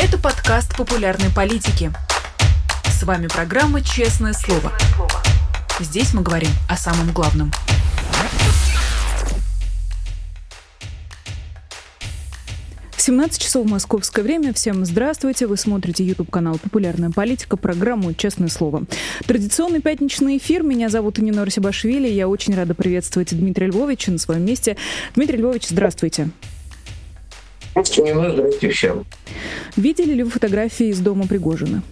Это подкаст популярной политики. С вами программа «Честное слово». Здесь мы говорим о самом главном. Семнадцать часов московское время. Всем здравствуйте. Вы смотрите YouTube-канал «Популярная политика», программу «Честное слово». Традиционный пятничный эфир. Меня зовут Нина Росибашвили. Я очень рада приветствовать Дмитрия Львовича на своем месте. Дмитрий Львович, здравствуйте. Здравствуйте, Нина. Здравствуйте всем. Видели ли вы фотографии из дома Пригожина?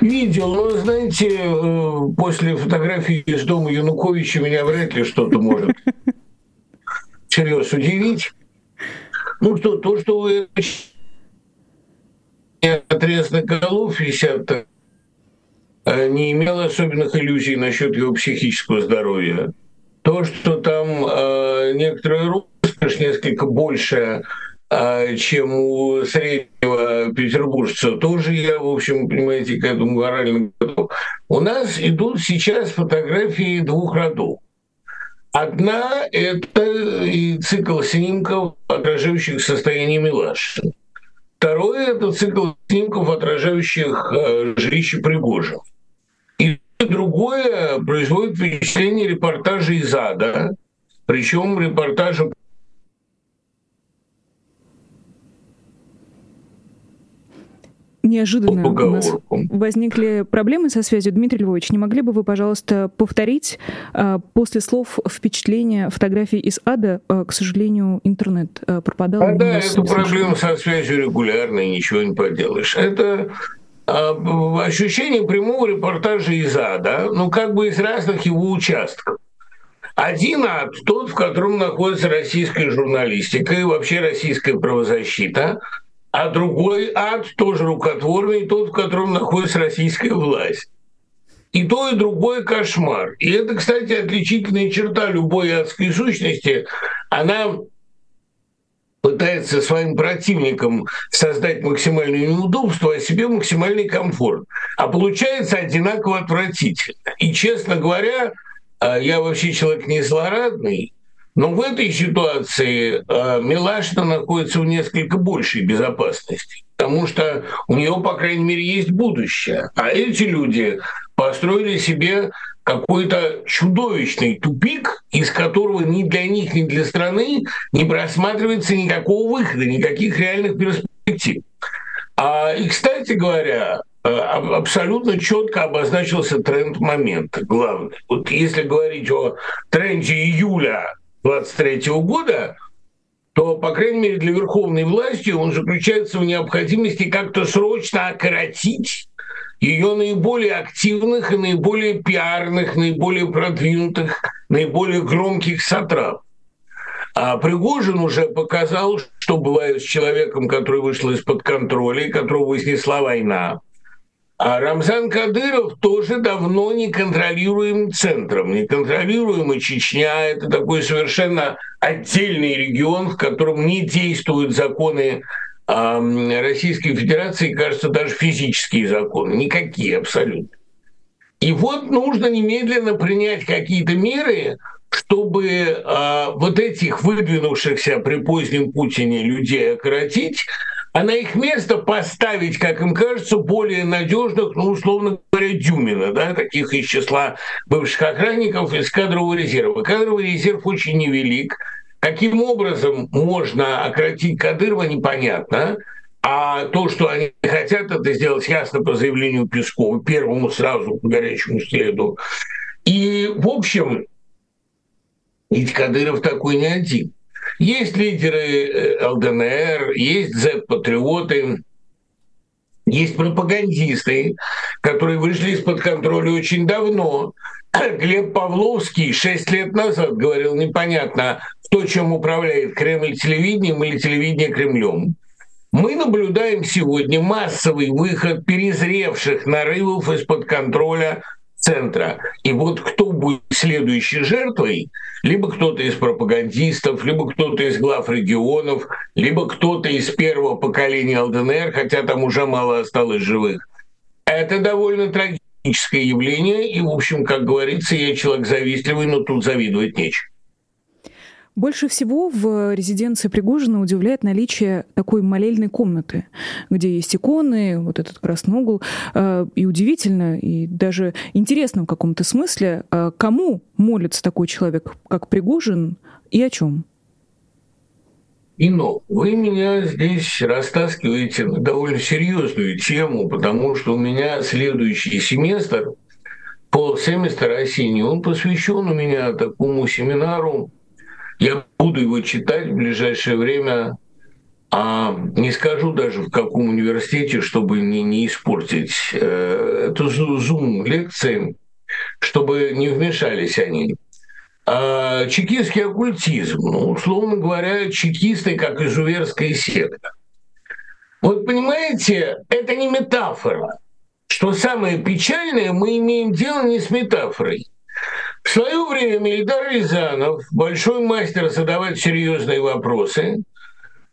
Видел, но, знаете, э, после фотографии из дома Януковича меня вряд ли что-то может всерьез удивить. Ну что, то, что вы отрезанных голов висят, э, не имело особенных иллюзий насчет его психического здоровья. То, что там э, некоторые роскошь несколько больше а, чем у среднего петербуржца, тоже я, в общем, понимаете, к этому морально готов. У нас идут сейчас фотографии двух родов. Одна – это и цикл снимков, отражающих состояние Милашина. Второе – это цикл снимков, отражающих э, жилище Пригожина. И другое производит впечатление репортажа из ада, причем репортажа Неожиданно у нас возникли проблемы со связью. Дмитрий Львович, не могли бы вы, пожалуйста, повторить а, после слов впечатления фотографий из ада? А, к сожалению, интернет а, пропадал. А, да, эту проблему со связью регулярно, ничего не поделаешь. Это а, ощущение прямого репортажа из ада, ну как бы из разных его участков. Один ад, тот, в котором находится российская журналистика и вообще российская правозащита – а другой ад, тоже рукотворный, тот, в котором находится российская власть. И то, и другой кошмар. И это, кстати, отличительная черта любой адской сущности. Она пытается своим противникам создать максимальное неудобство, а себе максимальный комфорт. А получается одинаково отвратительно. И, честно говоря, а, я вообще человек не злорадный, но в этой ситуации э, Милашина находится в несколько большей безопасности, потому что у нее, по крайней мере, есть будущее. А эти люди построили себе какой-то чудовищный тупик, из которого ни для них, ни для страны не просматривается никакого выхода, никаких реальных перспектив. А, и, кстати говоря, э, абсолютно четко обозначился тренд момента, главный. Вот если говорить о тренде июля 23 года, то, по крайней мере, для верховной власти он заключается в необходимости как-то срочно окоротить ее наиболее активных и наиболее пиарных, наиболее продвинутых, наиболее громких сатрап. А Пригожин уже показал, что бывает с человеком, который вышел из-под контроля, которого снесла война. А Рамзан Кадыров тоже давно не контролируем центром. Неконтролируемая Чечня – это такой совершенно отдельный регион, в котором не действуют законы э, Российской Федерации, кажется, даже физические законы. Никакие абсолютно. И вот нужно немедленно принять какие-то меры, чтобы э, вот этих выдвинувшихся при позднем Путине людей окоротить, а на их место поставить, как им кажется, более надежных, ну, условно говоря, Дюмина, да, таких из числа бывших охранников из кадрового резерва. Кадровый резерв очень невелик. Каким образом можно ократить Кадырова, непонятно. А то, что они хотят это сделать ясно по заявлению Пескова, первому сразу по горячему следу. И, в общем, ведь Кадыров такой не один. Есть лидеры э, ЛДНР, есть Z-патриоты, есть пропагандисты, которые вышли из-под контроля очень давно. Глеб Павловский шесть лет назад говорил непонятно, кто чем управляет, Кремль телевидением или телевидение Кремлем. Мы наблюдаем сегодня массовый выход перезревших нарывов из-под контроля центра. И вот кто будет следующей жертвой, либо кто-то из пропагандистов, либо кто-то из глав регионов, либо кто-то из первого поколения ЛДНР, хотя там уже мало осталось живых. Это довольно трагическое явление, и, в общем, как говорится, я человек завистливый, но тут завидовать нечего. Больше всего в резиденции Пригожина удивляет наличие такой молельной комнаты, где есть иконы, вот этот красный угол. Э, и удивительно, и даже интересно в каком-то смысле, э, кому молится такой человек, как Пригожин, и о чем? Ино, вы меня здесь растаскиваете на довольно серьезную тему, потому что у меня следующий семестр, полсеместра осенний, он посвящен у меня такому семинару я буду его читать в ближайшее время, а не скажу даже в каком университете, чтобы не, не испортить э, эту зум-лекции, чтобы не вмешались они. А чекистский оккультизм, ну, условно говоря, чекисты как изуверская секта. Вот понимаете, это не метафора. Что самое печальное, мы имеем дело не с метафорой. В свое время Ильдар Рязанов, большой мастер задавать серьезные вопросы,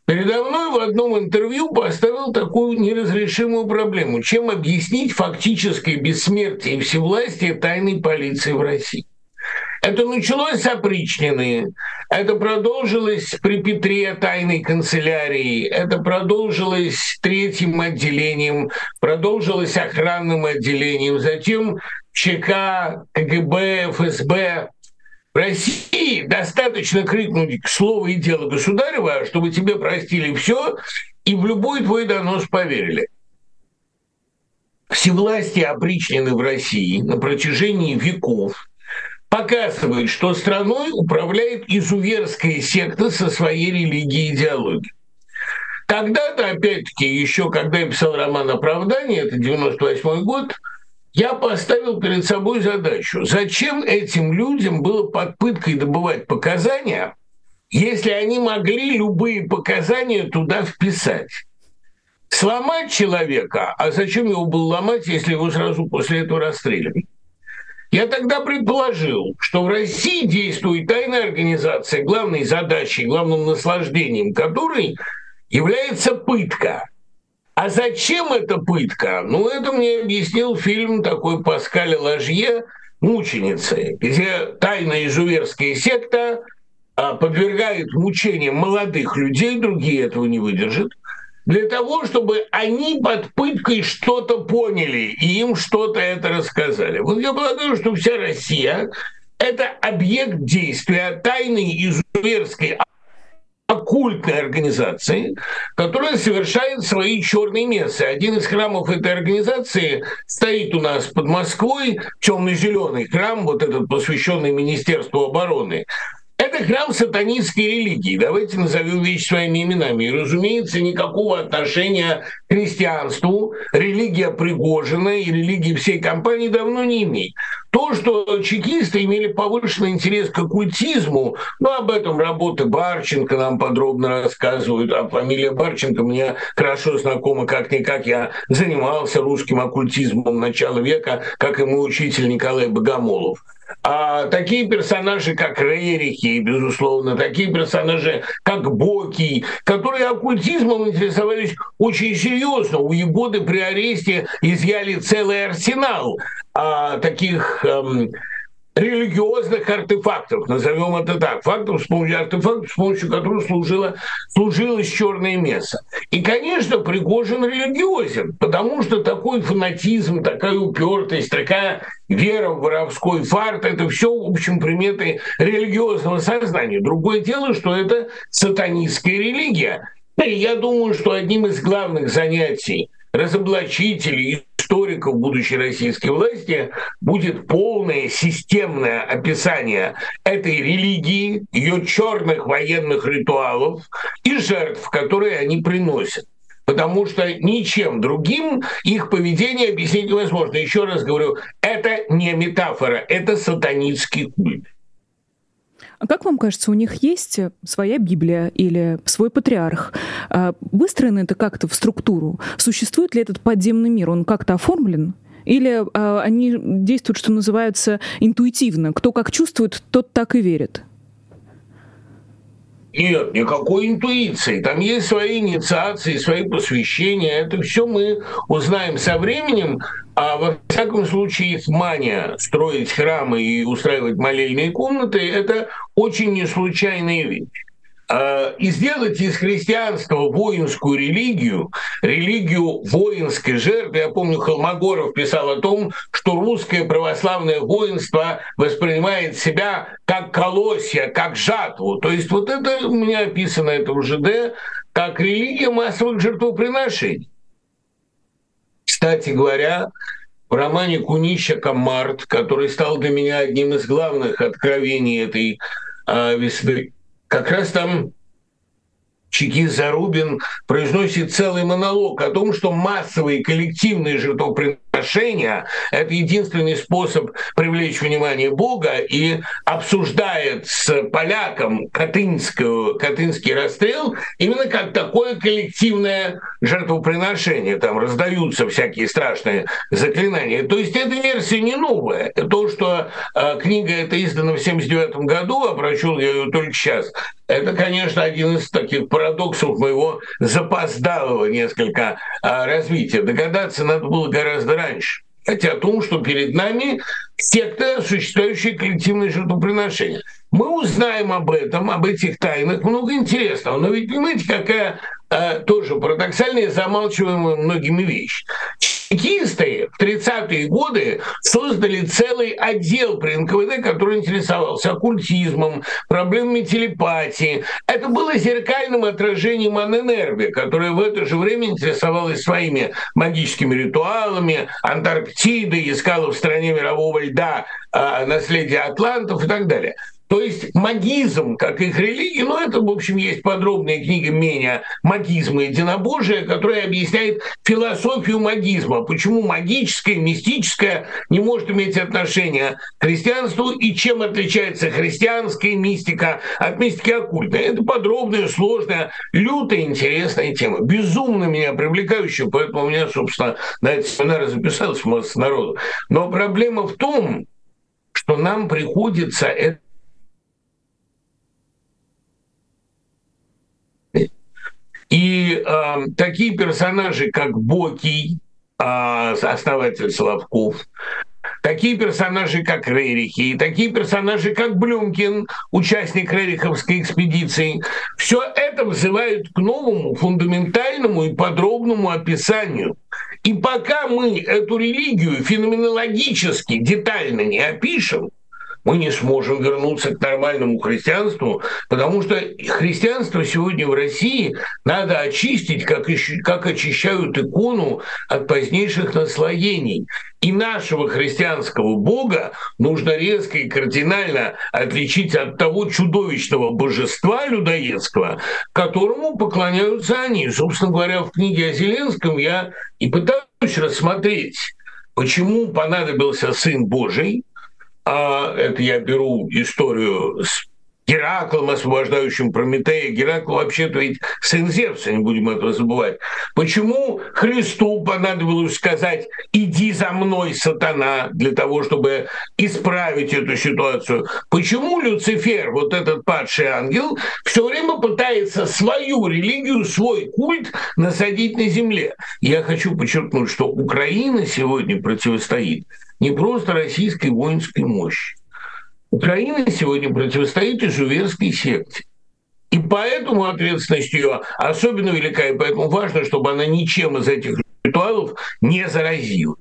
передо мной в одном интервью поставил такую неразрешимую проблему. Чем объяснить фактическое бессмертие и всевластие тайной полиции в России? Это началось с опричнины, это продолжилось при Петре тайной канцелярии, это продолжилось третьим отделением, продолжилось охранным отделением, затем ЧК, КГБ, ФСБ. В России достаточно крикнуть слово и дело государева, чтобы тебе простили все и в любой твой донос поверили. Всевластие опричнины в России на протяжении веков показывает, что страной управляет изуверская секта со своей религией и идеологией. Когда-то, опять-таки, еще когда я писал роман «Оправдание», это 98 год, я поставил перед собой задачу, зачем этим людям было под пыткой добывать показания, если они могли любые показания туда вписать. Сломать человека, а зачем его было ломать, если его сразу после этого расстреляли? Я тогда предположил, что в России действует тайная организация, главной задачей, главным наслаждением которой является пытка – а зачем эта пытка? Ну, это мне объяснил фильм такой Паскаля Ложье «Мученицы», где тайная изуверская секта а, подвергает мучениям молодых людей, другие этого не выдержат, для того, чтобы они под пыткой что-то поняли и им что-то это рассказали. Вот я полагаю, что вся Россия – это объект действия тайной изуверской оккультной организации, которая совершает свои черные мессы. Один из храмов этой организации стоит у нас под Москвой, темно-зеленый храм, вот этот посвященный Министерству обороны. Это храм сатанинской религии. Давайте назовем вещи своими именами. И, разумеется, никакого отношения к христианству религия Пригожина и религии всей компании давно не имеет. То, что чекисты имели повышенный интерес к оккультизму, ну, об этом работы Барченко нам подробно рассказывают, а фамилия Барченко мне хорошо знакома, как-никак я занимался русским оккультизмом начала века, как и мой учитель Николай Богомолов. А такие персонажи, как Рерихи, безусловно, такие персонажи, как Боки, которые оккультизмом интересовались очень серьезно. У Егоды при аресте изъяли целый арсенал а, таких эм, религиозных артефактов, назовем это так, фактов с помощью артефактов, с помощью которых служило, служилось черное мясо. И, конечно, Пригожин религиозен, потому что такой фанатизм, такая упертость, такая вера в воровской фарт, это все, в общем, приметы религиозного сознания. Другое дело, что это сатанистская религия. И я думаю, что одним из главных занятий разоблачителей, историков будущей российской власти будет полное системное описание этой религии, ее черных военных ритуалов и жертв, которые они приносят потому что ничем другим их поведение объяснить невозможно. Еще раз говорю, это не метафора, это сатанинский культ. А как вам кажется, у них есть своя Библия или свой патриарх? А выстроено это как-то в структуру? Существует ли этот подземный мир? Он как-то оформлен? Или а, они действуют, что называется, интуитивно? Кто как чувствует, тот так и верит? Нет, никакой интуиции. Там есть свои инициации, свои посвящения. Это все мы узнаем со временем. А во всяком случае их мания строить храмы и устраивать молельные комнаты – это очень неслучайная вещь. А, и сделать из христианства воинскую религию, религию воинской жертвы. Я помню, Холмогоров писал о том, что русское православное воинство воспринимает себя как колосья, как жатву. То есть вот это у меня описано, это в ЖД, как религия массовых жертвоприношений. Кстати говоря, в романе Кунища «Март», который стал для меня одним из главных откровений этой э, весны, как раз там Чекист Зарубин произносит целый монолог о том, что массовые коллективные жертвоприношения – это единственный способ привлечь внимание Бога и обсуждает с поляком Катынский расстрел именно как такое коллективное жертвоприношение. Там раздаются всякие страшные заклинания. То есть эта версия не новая. То, что э, книга эта издана в 1979 году, а я ее только сейчас, это, конечно, один из таких парадоксов моего запоздалого несколько а, развития. Догадаться надо было гораздо раньше. Хотя о том, что перед нами секта, осуществляющая коллективное жертвоприношение. Мы узнаем об этом, об этих тайнах много интересного. Но ведь понимаете, какая э, тоже парадоксальная, замалчиваемая многими вещь. Чекисты в 30-е годы создали целый отдел при НКВД, который интересовался оккультизмом, проблемами телепатии. Это было зеркальным отражением Анненербе, которая в это же время интересовалась своими магическими ритуалами, Антарктидой, искала в стране мирового льда э, наследие атлантов и так далее. То есть магизм, как их религия, ну это, в общем, есть подробная книга Меня «Магизм и единобожие», которая объясняет философию магизма, почему магическое, мистическое не может иметь отношения к христианству и чем отличается христианская мистика от мистики оккультной. Это подробная, сложная, лютая, интересная тема, безумно меня привлекающая, поэтому у меня, собственно, на этот семинар записалась масса народу. Но проблема в том, что нам приходится это И э, такие персонажи, как Бокий, э, основатель Соловков, такие персонажи, как Рерихи, и такие персонажи, как Блюмкин, участник Рериховской экспедиции, все это вызывает к новому, фундаментальному и подробному описанию. И пока мы эту религию феноменологически, детально не опишем, мы не сможем вернуться к нормальному христианству, потому что христианство сегодня в России надо очистить, как, как очищают икону от позднейших наслоений. И нашего христианского Бога нужно резко и кардинально отличить от того чудовищного божества людоедского, которому поклоняются они. Собственно говоря, в книге о Зеленском я и пытаюсь рассмотреть, почему понадобился Сын Божий, а это я беру историю с Гераклом, освобождающим Прометея. Геракл вообще-то ведь сын Зевса, не будем этого забывать. Почему Христу понадобилось сказать «иди за мной, сатана», для того, чтобы исправить эту ситуацию? Почему Люцифер, вот этот падший ангел, все время пытается свою религию, свой культ насадить на земле? Я хочу подчеркнуть, что Украина сегодня противостоит не просто российской воинской мощи. Украина сегодня противостоит изуверской секте. И поэтому ответственность ее особенно велика, и поэтому важно, чтобы она ничем из этих ритуалов не заразилась.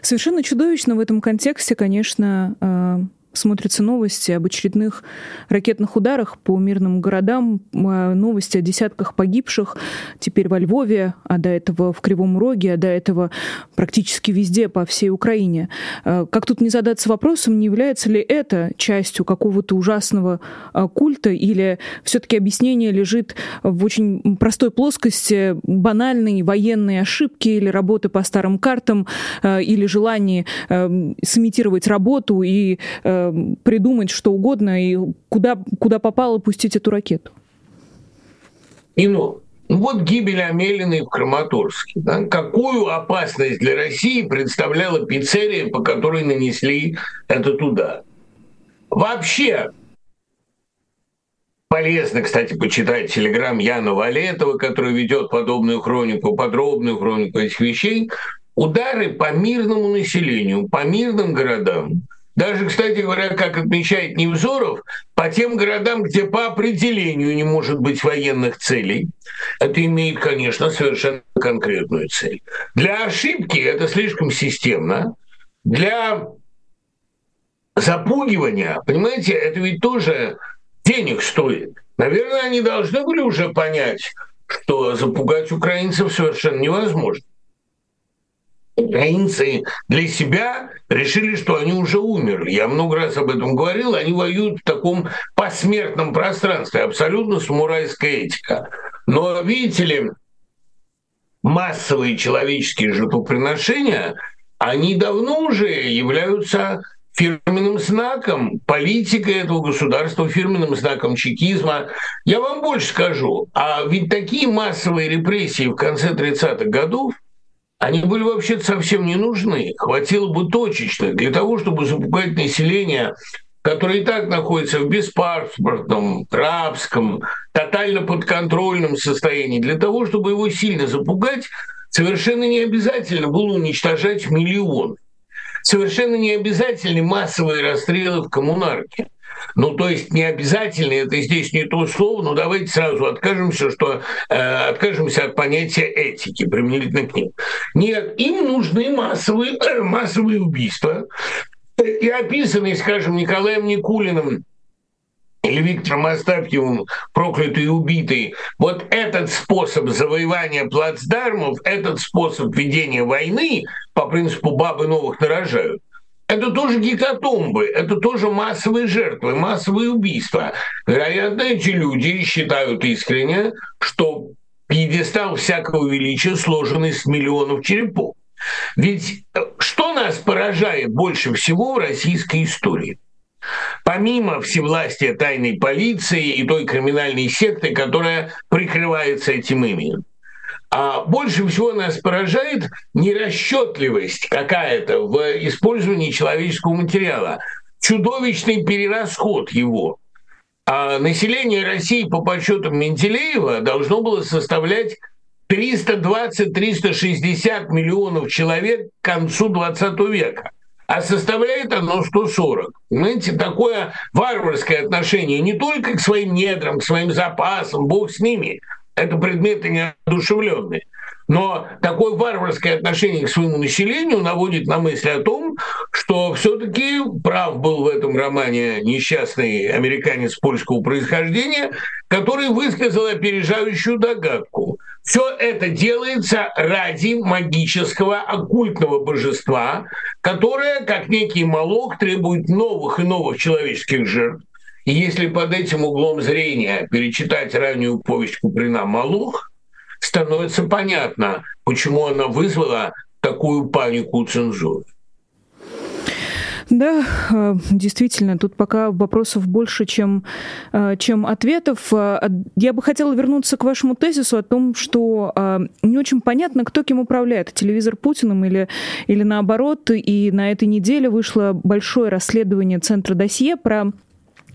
Совершенно чудовищно в этом контексте, конечно, э, смотрятся новости об очередных ракетных ударах по мирным городам, а, новости о десятках погибших теперь во Львове, а до этого в Кривом Роге, а до этого практически везде по всей Украине. А, как тут не задаться вопросом, не является ли это частью какого-то ужасного а, культа или все-таки объяснение лежит в очень простой плоскости банальной военной ошибки или работы по старым картам или желании сымитировать работу и придумать что угодно и куда, куда попало пустить эту ракету. И ну, вот гибель Амелиной в Краматорске. Да? Какую опасность для России представляла пиццерия, по которой нанесли этот удар? Вообще, Полезно, кстати, почитать телеграм Яна Валетова, который ведет подобную хронику, подробную хронику этих вещей. Удары по мирному населению, по мирным городам, даже, кстати говоря, как отмечает Невзоров, по тем городам, где по определению не может быть военных целей, это имеет, конечно, совершенно конкретную цель. Для ошибки это слишком системно. Для запугивания, понимаете, это ведь тоже денег стоит. Наверное, они должны были уже понять, что запугать украинцев совершенно невозможно украинцы для себя решили, что они уже умерли. Я много раз об этом говорил. Они воюют в таком посмертном пространстве. Абсолютно самурайская этика. Но, видите ли, массовые человеческие жертвоприношения, они давно уже являются фирменным знаком политика этого государства, фирменным знаком чекизма. Я вам больше скажу, а ведь такие массовые репрессии в конце 30-х годов они были вообще совсем не нужны. Хватило бы точечно для того, чтобы запугать население, которое и так находится в беспаспортном, рабском, тотально подконтрольном состоянии. Для того, чтобы его сильно запугать, совершенно не обязательно было уничтожать миллион. Совершенно не обязательны массовые расстрелы в коммунарке. Ну, то есть не обязательно, это здесь не то слово, но давайте сразу откажемся, что э, откажемся от понятия этики применительно к ним. Нет, им нужны массовые, э, массовые убийства. И описанные, скажем, Николаем Никулиным или Виктором Остапьевым, проклятый и убитый, вот этот способ завоевания плацдармов, этот способ ведения войны по принципу «бабы новых нарожают», это тоже гекатомбы, это тоже массовые жертвы, массовые убийства. Вероятно, эти люди считают искренне, что пьедестал всякого величия сложен из миллионов черепов. Ведь э, что нас поражает больше всего в российской истории? Помимо всевластия тайной полиции и той криминальной секты, которая прикрывается этим именем, а больше всего нас поражает нерасчетливость какая-то в использовании человеческого материала, чудовищный перерасход его. А население России по подсчетам Менделеева должно было составлять 320-360 миллионов человек к концу 20 века. А составляет оно 140. Понимаете, такое варварское отношение не только к своим недрам, к своим запасам, бог с ними – это предметы неодушевленные. Но такое варварское отношение к своему населению наводит на мысль о том, что все-таки прав был в этом романе несчастный американец польского происхождения, который высказал опережающую догадку. Все это делается ради магического оккультного божества, которое, как некий молок, требует новых и новых человеческих жертв и если под этим углом зрения перечитать раннюю повесть Куприна «Малух», становится понятно, почему она вызвала такую панику цензуры. Да, э, действительно, тут пока вопросов больше, чем, э, чем ответов. Э, я бы хотела вернуться к вашему тезису о том, что не очень понятно, кто кем управляет, телевизор Путиным или, или наоборот. И на этой неделе вышло большое расследование Центра досье про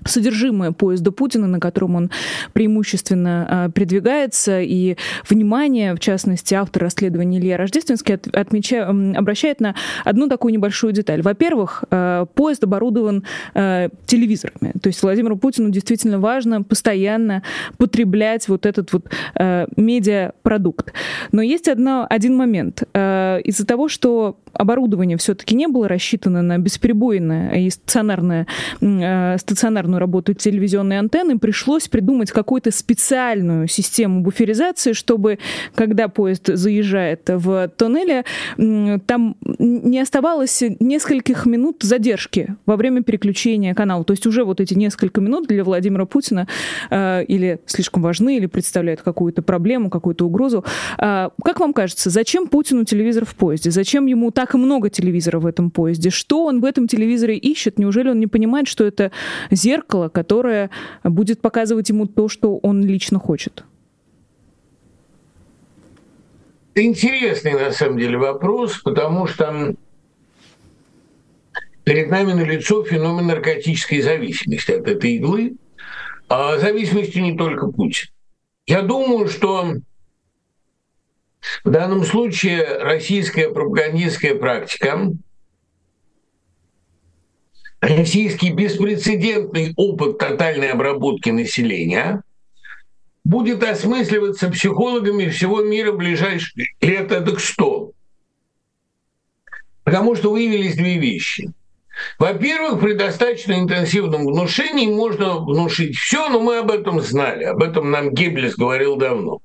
содержимое поезда Путина, на котором он преимущественно а, передвигается, и внимание, в частности, автор расследования Илья Рождественский от, отмеча, обращает на одну такую небольшую деталь. Во-первых, а, поезд оборудован а, телевизорами, то есть Владимиру Путину действительно важно постоянно потреблять вот этот вот а, медиапродукт. Но есть одно, один момент. А, из-за того, что оборудование все-таки не было рассчитано на бесперебойное и стационарное, а, стационарное регулярную работу телевизионной антенны, пришлось придумать какую-то специальную систему буферизации, чтобы, когда поезд заезжает в тоннеле, там не оставалось нескольких минут задержки во время переключения канала. То есть уже вот эти несколько минут для Владимира Путина э, или слишком важны, или представляют какую-то проблему, какую-то угрозу. Э, как вам кажется, зачем Путину телевизор в поезде? Зачем ему так много телевизора в этом поезде? Что он в этом телевизоре ищет? Неужели он не понимает, что это зеркало зеркало, которое будет показывать ему то, что он лично хочет? Интересный на самом деле вопрос, потому что перед нами налицо феномен наркотической зависимости от этой иглы. а, зависимостью не только Путин. Я думаю, что в данном случае российская пропагандистская практика, российский беспрецедентный опыт тотальной обработки населения будет осмысливаться психологами всего мира в ближайшие лет это что? Потому что выявились две вещи. Во-первых, при достаточно интенсивном внушении можно внушить все, но мы об этом знали. Об этом нам Геббельс говорил давно.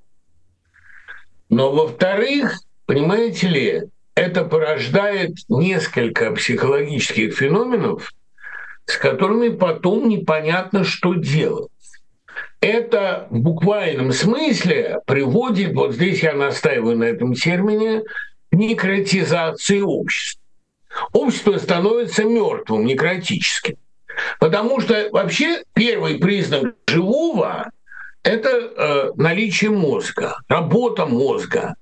Но во-вторых, понимаете ли, это порождает несколько психологических феноменов, с которыми потом непонятно, что делать. Это в буквальном смысле приводит, вот здесь я настаиваю на этом термине, к некротизации общества общество становится мертвым, некротическим. Потому что вообще первый признак живого – это э, наличие мозга, работа мозга.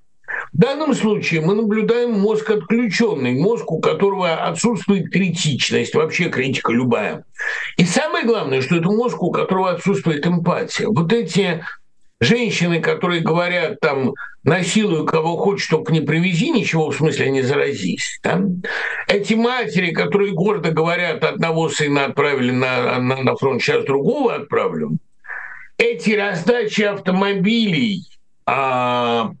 В данном случае мы наблюдаем мозг отключенный, мозг, у которого отсутствует критичность, вообще критика любая. И самое главное, что это мозг, у которого отсутствует эмпатия. Вот эти женщины, которые говорят там насилуй кого хочешь, только не привези, ничего в смысле не заразись. Да? Эти матери, которые гордо говорят, одного сына отправили на, на, на фронт, сейчас другого отправлю. Эти раздачи автомобилей а,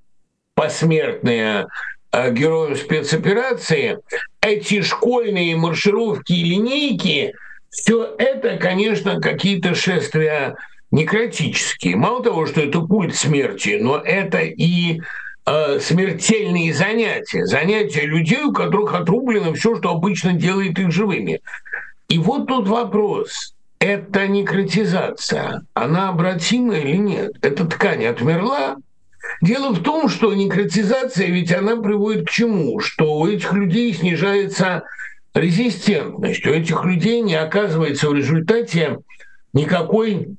посмертные а, героям спецоперации, эти школьные маршировки и линейки, все это, конечно, какие-то шествия некротические. Мало того, что это культ смерти, но это и э, смертельные занятия. Занятия людей, у которых отрублено все, что обычно делает их живыми. И вот тут вопрос. Это некротизация. Она обратима или нет? Эта ткань отмерла? Дело в том, что некротизация, ведь она приводит к чему? Что у этих людей снижается резистентность. У этих людей не оказывается в результате никакой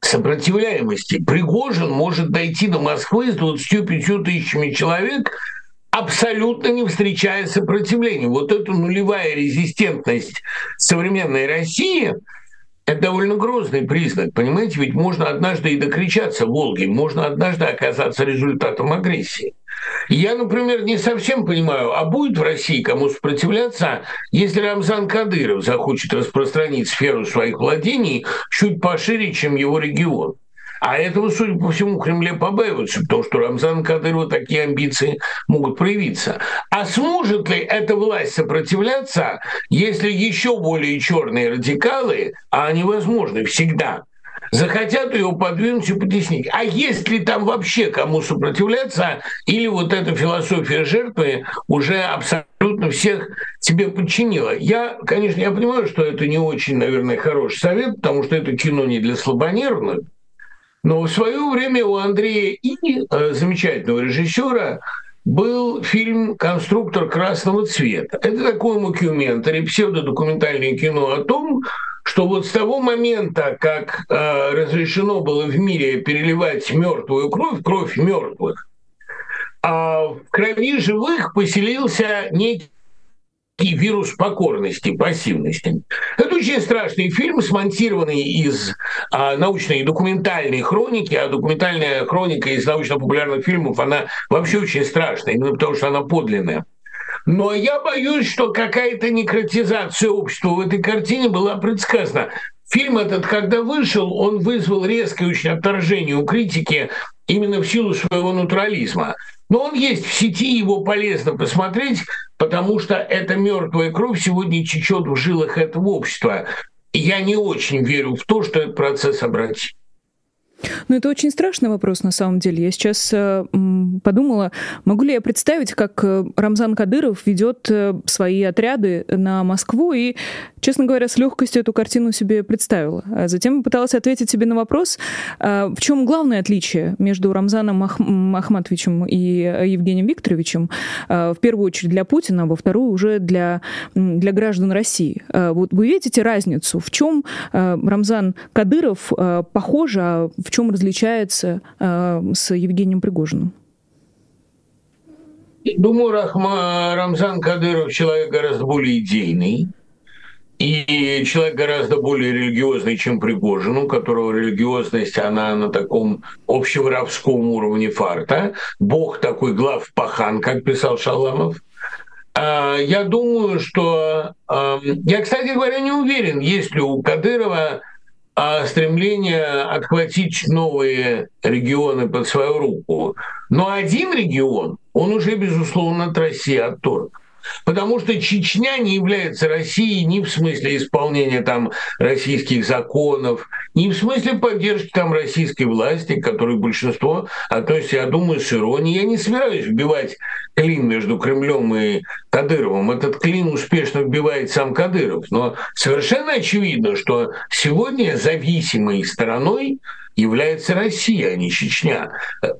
сопротивляемости. Пригожин может дойти до Москвы с 25 тысячами человек, абсолютно не встречая сопротивления. Вот эта нулевая резистентность современной России – это довольно грозный признак, понимаете? Ведь можно однажды и докричаться в Волге, можно однажды оказаться результатом агрессии. Я, например, не совсем понимаю, а будет в России кому сопротивляться, если Рамзан Кадыров захочет распространить сферу своих владений чуть пошире, чем его регион. А этого, судя по всему, в Кремле побаиваются, потому что Рамзан Кадырова такие амбиции могут проявиться. А сможет ли эта власть сопротивляться, если еще более черные радикалы, а они возможны всегда, захотят ее подвинуть и потеснить. А есть ли там вообще кому сопротивляться, или вот эта философия жертвы уже абсолютно всех себе подчинила? Я, конечно, я понимаю, что это не очень, наверное, хороший совет, потому что это кино не для слабонервных, но в свое время у Андрея И, э, замечательного режиссера, был фильм «Конструктор красного цвета». Это такой мокюментари, псевдодокументальное кино о том, что вот с того момента, как э, разрешено было в мире переливать мертвую кровь, кровь мертвых, а в крови живых поселился некий вирус покорности, пассивности. Это очень страшный фильм, смонтированный из а, научной и документальной хроники, а документальная хроника из научно-популярных фильмов, она вообще очень страшная, именно потому что она подлинная. Но я боюсь, что какая-то некротизация общества в этой картине была предсказана. Фильм этот, когда вышел, он вызвал резкое очень отторжение у критики именно в силу своего натурализма. Но он есть в сети, его полезно посмотреть, потому что эта мертвая кровь сегодня течет в жилах этого общества. Я не очень верю в то, что этот процесс обратим. Ну, это очень страшный вопрос, на самом деле. Я сейчас э, подумала, могу ли я представить, как э, Рамзан Кадыров ведет э, свои отряды на Москву и, честно говоря, с легкостью эту картину себе представила. А затем пыталась ответить себе на вопрос, э, в чем главное отличие между Рамзаном Ах Ахматовичем и Евгением Викторовичем, э, в первую очередь для Путина, а во вторую уже для, для граждан России. Э, вот вы видите разницу? В чем э, Рамзан Кадыров э, похож, а в чем различается э, с Евгением Пригожиным? Думаю, Рахма, Рамзан Кадыров человек гораздо более идейный. и человек гораздо более религиозный, чем Пригожин, у которого религиозность, она на таком общеворовском уровне фарта. Бог такой глав пахан, как писал Шаламов. А, я думаю, что... Я, кстати говоря, не уверен, есть ли у Кадырова а, стремление отхватить новые регионы под свою руку. Но один регион, он уже, безусловно, от России отторг. Потому что Чечня не является Россией ни в смысле исполнения там российских законов, ни в смысле поддержки там российской власти, к которой большинство относится, я думаю, с иронией. Я не собираюсь вбивать клин между Кремлем и Кадыровым. Этот клин успешно вбивает сам Кадыров. Но совершенно очевидно, что сегодня зависимой стороной является Россия, а не Чечня.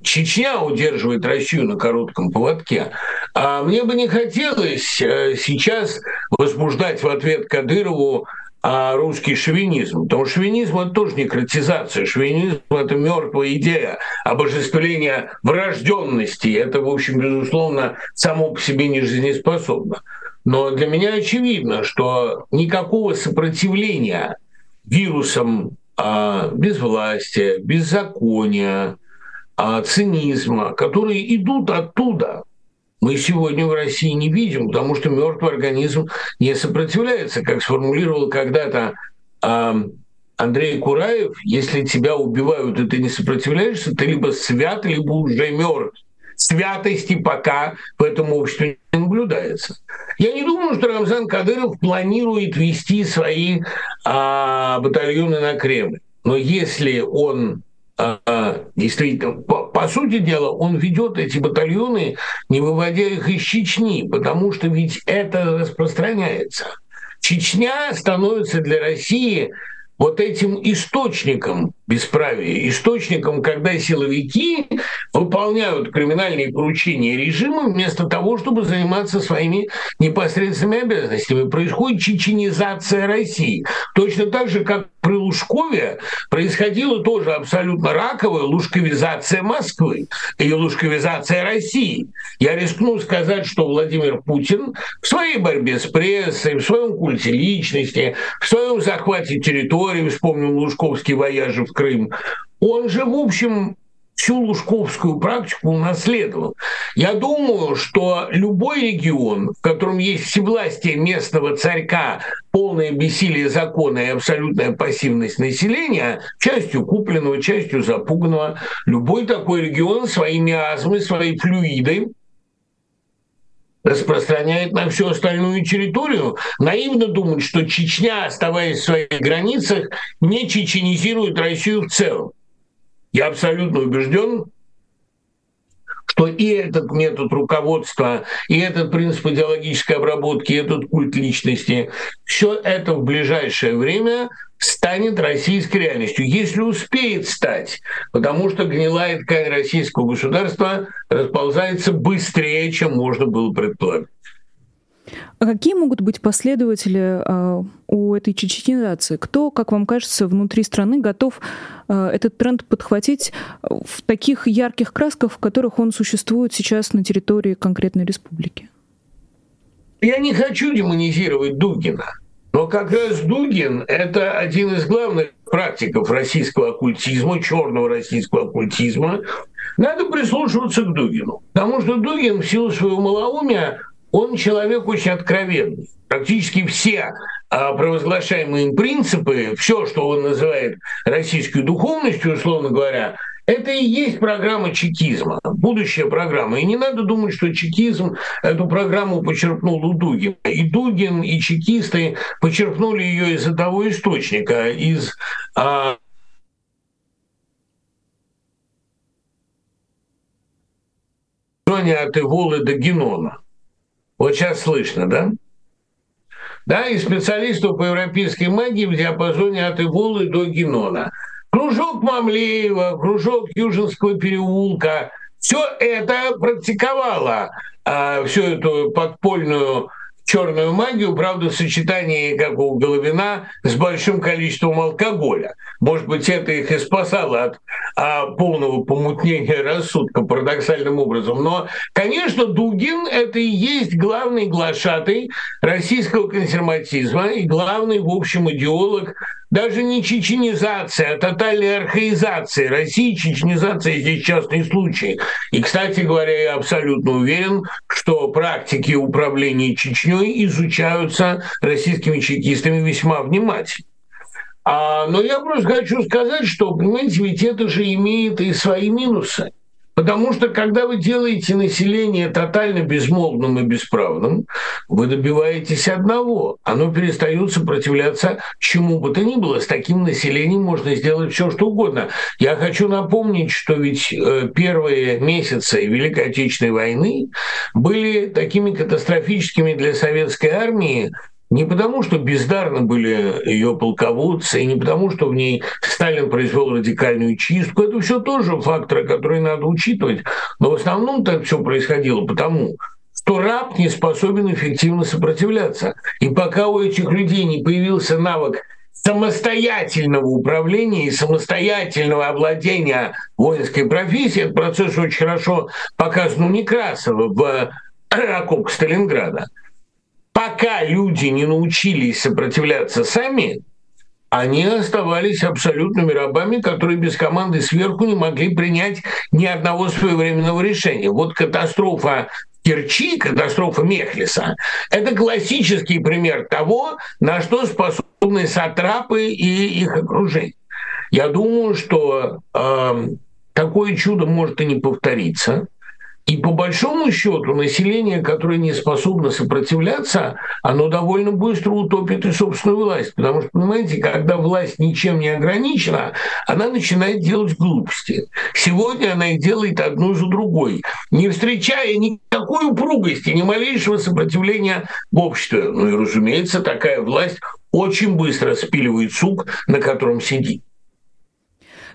Чечня удерживает Россию на коротком поводке. А мне бы не хотелось э, сейчас возбуждать в ответ Кадырову а русский шовинизм. Потому что шовинизм – это тоже некротизация. Шовинизм – это мертвая идея обожествления врожденности. Это, в общем, безусловно, само по себе не жизнеспособно. Но для меня очевидно, что никакого сопротивления вирусам а, безвластия, беззакония, а, цинизма, которые идут оттуда, мы сегодня в России не видим, потому что мертвый организм не сопротивляется, как сформулировал когда-то а, Андрей Кураев, если тебя убивают и ты не сопротивляешься, ты либо свят, либо уже мертв. Святости пока в этом обществе не наблюдается. Я не думаю, что Рамзан Кадыров планирует вести свои а, батальоны на Кремль. Но если он а, а, действительно, по, по сути дела, он ведет эти батальоны, не выводя их из Чечни, потому что ведь это распространяется. Чечня становится для России вот этим источником бесправия, источником, когда силовики выполняют криминальные поручения режима вместо того, чтобы заниматься своими непосредственными обязанностями. Происходит чеченизация России. Точно так же, как при Лужкове происходила тоже абсолютно раковая лужковизация Москвы и лужковизация России. Я рискну сказать, что Владимир Путин в своей борьбе с прессой, в своем культе личности, в своем захвате территории, вспомнил Лужковский вояжи в Крым, он же, в общем, всю лужковскую практику унаследовал. Я думаю, что любой регион, в котором есть всевластие местного царька, полное бессилие закона и абсолютная пассивность населения, частью купленного, частью запуганного, любой такой регион своими миазмы, своей флюидой распространяет на всю остальную территорию. Наивно думать, что Чечня, оставаясь в своих границах, не чеченизирует Россию в целом. Я абсолютно убежден, что и этот метод руководства, и этот принцип идеологической обработки, и этот культ личности, все это в ближайшее время станет российской реальностью, если успеет стать, потому что гнилая ткань российского государства расползается быстрее, чем можно было предполагать. А какие могут быть последователи э, у этой чеченизации? Кто, как вам кажется, внутри страны готов э, этот тренд подхватить в таких ярких красках, в которых он существует сейчас на территории конкретной республики? Я не хочу демонизировать Дугина, но как раз Дугин – это один из главных практиков российского оккультизма, черного российского оккультизма. Надо прислушиваться к Дугину, потому что Дугин в силу своего малоумия он человек очень откровенный. Практически все а, провозглашаемые им принципы, все, что он называет российской духовностью, условно говоря, это и есть программа чекизма, будущая программа. И не надо думать, что чекизм эту программу почерпнул у Дугина. И Дугин, и чекисты почерпнули ее из одного источника, из а, от Иголы до Генона. Вот сейчас слышно, да? Да, и специалистов по европейской магии в диапазоне от Иволы до Генона. Кружок Мамлеева, кружок Южинского переулка, все это практиковало а, всю эту подпольную черную магию, правда, в сочетании, как у Головина, с большим количеством алкоголя. Может быть, это их и спасало от а, полного помутнения рассудка парадоксальным образом. Но, конечно, Дугин — это и есть главный глашатый российского консерватизма и главный, в общем, идеолог даже не чеченизация, а тотальная архаизация России. Чеченизация здесь частный случай. И, кстати говоря, я абсолютно уверен, что практики управления Чечней изучаются российскими чекистами весьма внимательно. А, но я просто хочу сказать, что, понимаете, ведь это же имеет и свои минусы. Потому что когда вы делаете население тотально безмолвным и бесправным, вы добиваетесь одного. Оно перестает сопротивляться чему бы то ни было. С таким населением можно сделать все, что угодно. Я хочу напомнить, что ведь э, первые месяцы Великой Отечественной войны были такими катастрофическими для советской армии, не потому, что бездарно были ее полководцы, и не потому, что в ней Сталин произвел радикальную чистку. Это все тоже факторы, которые надо учитывать. Но в основном так все происходило потому, что раб не способен эффективно сопротивляться. И пока у этих людей не появился навык самостоятельного управления и самостоятельного овладения воинской профессией, этот процесс очень хорошо показан у Некрасова в окопках Сталинграда – пока люди не научились сопротивляться сами, они оставались абсолютными рабами, которые без команды сверху не могли принять ни одного своевременного решения. Вот катастрофа Керчи, катастрофа Мехлиса, это классический пример того, на что способны сатрапы и их окружение. Я думаю, что э, такое чудо может и не повториться. И по большому счету население, которое не способно сопротивляться, оно довольно быстро утопит и собственную власть. Потому что, понимаете, когда власть ничем не ограничена, она начинает делать глупости. Сегодня она их делает одну за другой, не встречая никакой упругости, ни малейшего сопротивления в обществе. Ну и, разумеется, такая власть очень быстро спиливает сук, на котором сидит.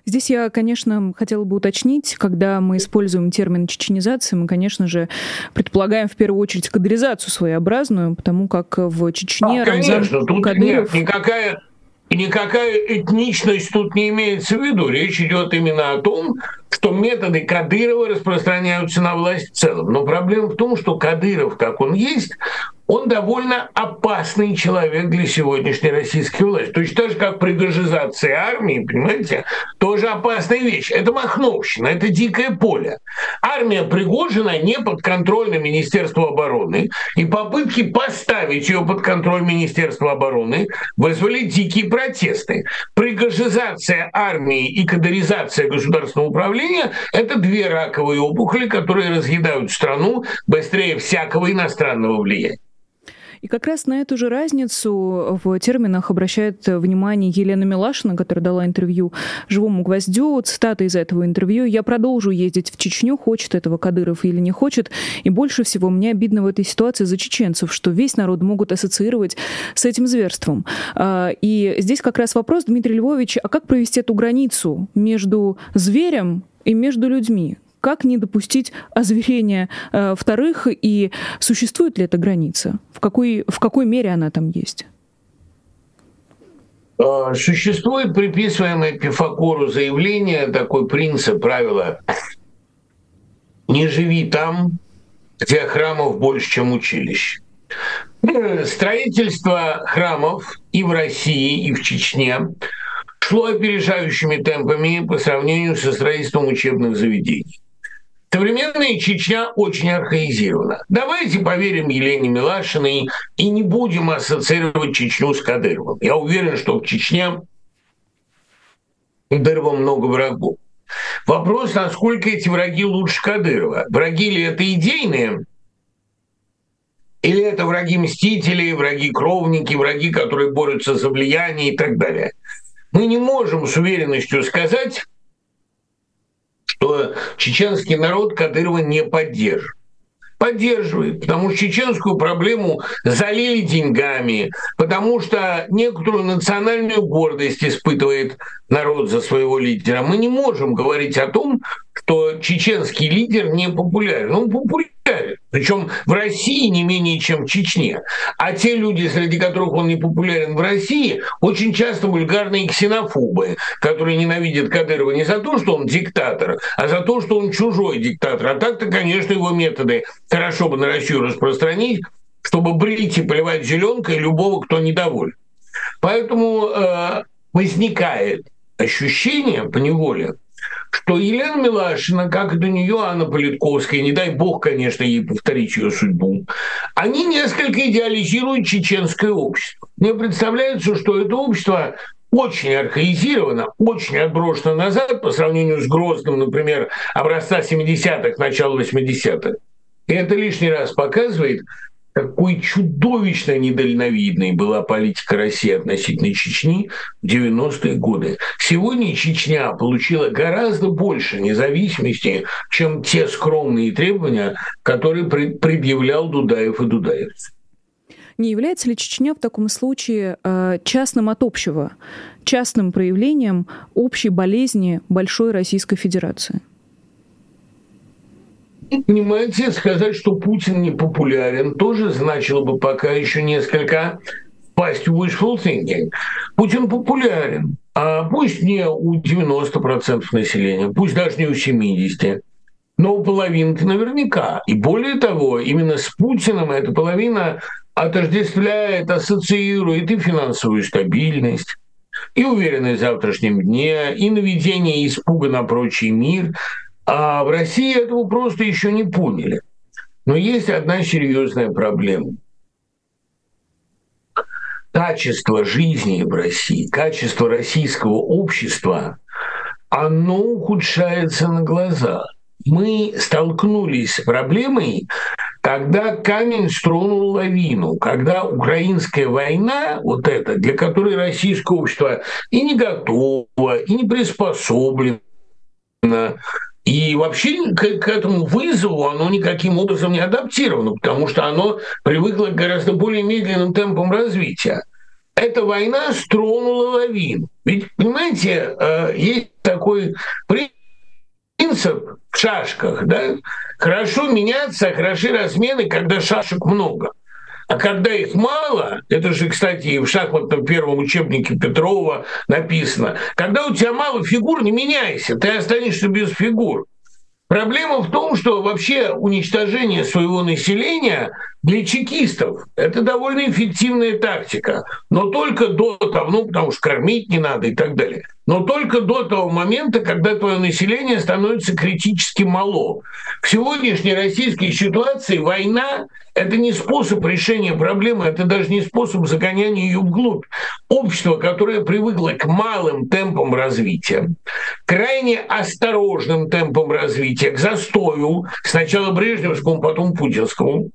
Здесь я, конечно, хотела бы уточнить, когда мы используем термин чеченизация, мы, конечно же, предполагаем в первую очередь кадризацию своеобразную, потому как в Чечне а, конечно, тут Кадыров... нет никакая никакая этничность тут не имеется в виду. Речь идет именно о том, что методы Кадырова распространяются на власть в целом. Но проблема в том, что Кадыров, как он есть, он довольно опасный человек для сегодняшней российской власти. Точно так же, как пригожизация армии, понимаете, тоже опасная вещь. Это махновщина, это дикое поле. Армия Пригожина не подконтрольна Министерству обороны, и попытки поставить ее под контроль Министерства обороны вызвали дикие протесты. Пригожизация армии и кадоризация государственного управления – это две раковые опухоли, которые разъедают страну быстрее всякого иностранного влияния. И как раз на эту же разницу в терминах обращает внимание Елена Милашина, которая дала интервью «Живому гвоздю». Цитата из этого интервью. «Я продолжу ездить в Чечню, хочет этого Кадыров или не хочет. И больше всего мне обидно в этой ситуации за чеченцев, что весь народ могут ассоциировать с этим зверством». А, и здесь как раз вопрос, Дмитрий Львович, а как провести эту границу между зверем и между людьми? Как не допустить озверения э, вторых и существует ли эта граница? В какой, в какой мере она там есть? А, существует приписываемое Пифакору заявление, такой принцип, правило «не живи там, где храмов больше, чем училищ». Строительство храмов и в России, и в Чечне шло опережающими темпами по сравнению со строительством учебных заведений. Современная Чечня очень архаизирована. Давайте поверим Елене Милашиной и не будем ассоциировать Чечню с Кадыровым. Я уверен, что в Чечне у Кадырова много врагов. Вопрос, насколько эти враги лучше Кадырова. Враги ли это идейные? Или это враги мстители, враги кровники, враги, которые борются за влияние и так далее. Мы не можем с уверенностью сказать, что чеченский народ Кадырова не поддерживает поддерживает, потому что чеченскую проблему залили деньгами, потому что некоторую национальную гордость испытывает народ за своего лидера. Мы не можем говорить о том, что чеченский лидер не популярен. Он популярен. Причем в России не менее, чем в Чечне. А те люди, среди которых он не популярен в России, очень часто вульгарные ксенофобы, которые ненавидят Кадырова не за то, что он диктатор, а за то, что он чужой диктатор. А так-то, конечно, его методы хорошо бы на Россию распространить, чтобы брить и поливать зеленкой любого, кто недоволен. Поэтому э, возникает ощущение по неволе, что Елена Милашина, как и до нее Анна Политковская, не дай бог, конечно, ей повторить ее судьбу, они несколько идеализируют чеченское общество. Мне представляется, что это общество очень архаизировано, очень отброшено назад по сравнению с Грозным, например, образца 70-х, начала 80-х. И это лишний раз показывает, какой чудовищно недальновидной была политика России относительно Чечни в 90-е годы. Сегодня Чечня получила гораздо больше независимости, чем те скромные требования, которые предъявлял Дудаев и Дудаевцы. Не является ли Чечня в таком случае э, частным от общего, частным проявлением общей болезни большой Российской Федерации? Понимаете, сказать, что Путин не популярен, тоже значило бы пока еще несколько пасть в wishful thinking. Путин популярен, а пусть не у 90% населения, пусть даже не у 70%, но у половинки наверняка. И более того, именно с Путиным эта половина отождествляет, ассоциирует и финансовую стабильность, и уверенность в завтрашнем дне, и наведение испуга на прочий мир – а в России этого просто еще не поняли. Но есть одна серьезная проблема. Качество жизни в России, качество российского общества, оно ухудшается на глазах. Мы столкнулись с проблемой, когда камень стронул лавину, когда украинская война, вот эта, для которой российское общество и не готово, и не приспособлено, и вообще к, к этому вызову оно никаким образом не адаптировано, потому что оно привыкло к гораздо более медленным темпам развития. Эта война стронула лавину. Ведь, понимаете, э, есть такой принцип в шашках, да? Хорошо меняться, хороши размены, когда шашек много – а когда их мало, это же, кстати, и в шахматном первом учебнике Петрова написано, когда у тебя мало фигур, не меняйся, ты останешься без фигур. Проблема в том, что вообще уничтожение своего населения для чекистов это довольно эффективная тактика, но только до того, ну, потому что кормить не надо и так далее, но только до того момента, когда твое население становится критически мало. В сегодняшней российской ситуации война это не способ решения проблемы, это даже не способ загоняния ее вглубь. Общество, которое привыкло к малым темпам развития, крайне осторожным темпам развития, к застою, сначала Брежневскому, потом Путинскому,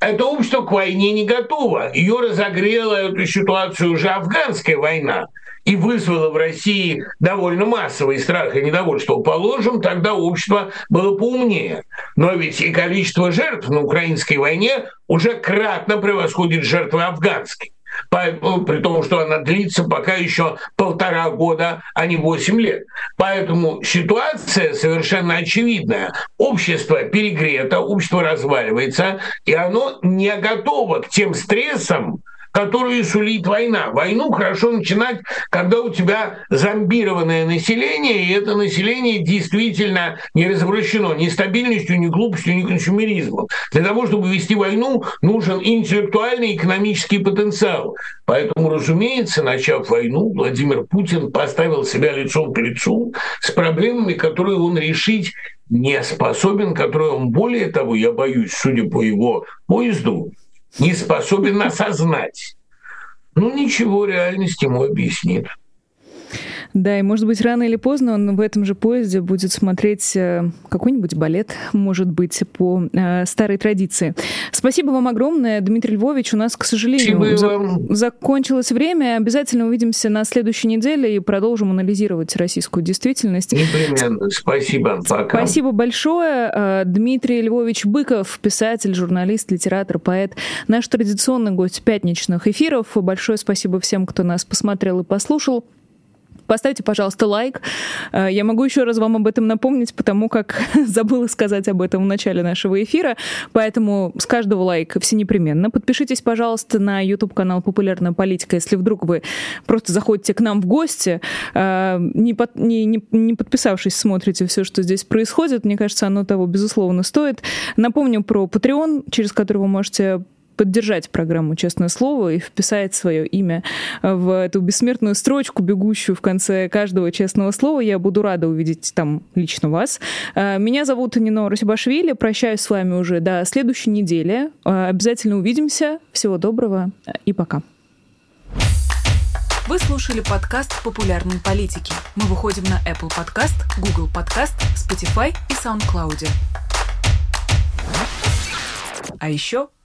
это общество к войне не готово. Ее разогрела эту ситуацию уже афганская война и вызвала в России довольно массовый страх и недовольство. Положим, тогда общество было поумнее. Но ведь и количество жертв на украинской войне уже кратно превосходит жертвы афганской. Поэтому, при том, что она длится пока еще полтора года, а не восемь лет. Поэтому ситуация совершенно очевидная. Общество перегрето, общество разваливается, и оно не готово к тем стрессам, которую сулит война. Войну хорошо начинать, когда у тебя зомбированное население, и это население действительно не развращено ни стабильностью, ни глупостью, ни консюмеризмом. Для того, чтобы вести войну, нужен интеллектуальный экономический потенциал. Поэтому, разумеется, начав войну, Владимир Путин поставил себя лицом к лицу с проблемами, которые он решить не способен, которые он, более того, я боюсь, судя по его поезду, не способен осознать. Ну, ничего, реальность ему объяснит. Да, и может быть рано или поздно он в этом же поезде будет смотреть э, какой-нибудь балет, может быть, по э, старой традиции. Спасибо вам огромное, Дмитрий Львович. У нас, к сожалению, за- закончилось время. Обязательно увидимся на следующей неделе и продолжим анализировать российскую действительность. Непременно. Спасибо. Пока. Спасибо большое. Э, Дмитрий Львович Быков, писатель, журналист, литератор, поэт. Наш традиционный гость пятничных эфиров. Большое спасибо всем, кто нас посмотрел и послушал. Поставьте, пожалуйста, лайк. Э, я могу еще раз вам об этом напомнить, потому как забыла сказать об этом в начале нашего эфира. Поэтому с каждого лайка все непременно. Подпишитесь, пожалуйста, на YouTube-канал «Популярная политика», если вдруг вы просто заходите к нам в гости, э, не, под, не, не, не подписавшись, смотрите все, что здесь происходит. Мне кажется, оно того, безусловно, стоит. Напомню про Patreon, через который вы можете поддержать программу «Честное слово» и вписать свое имя в эту бессмертную строчку, бегущую в конце каждого честного слова. Я буду рада увидеть там лично вас. А, меня зовут Нино Росибашвили. Прощаюсь с вами уже до следующей недели. А, обязательно увидимся. Всего доброго и пока. Вы слушали подкаст «Популярные политики». Мы выходим на Apple Podcast, Google Podcast, Spotify и SoundCloud. А еще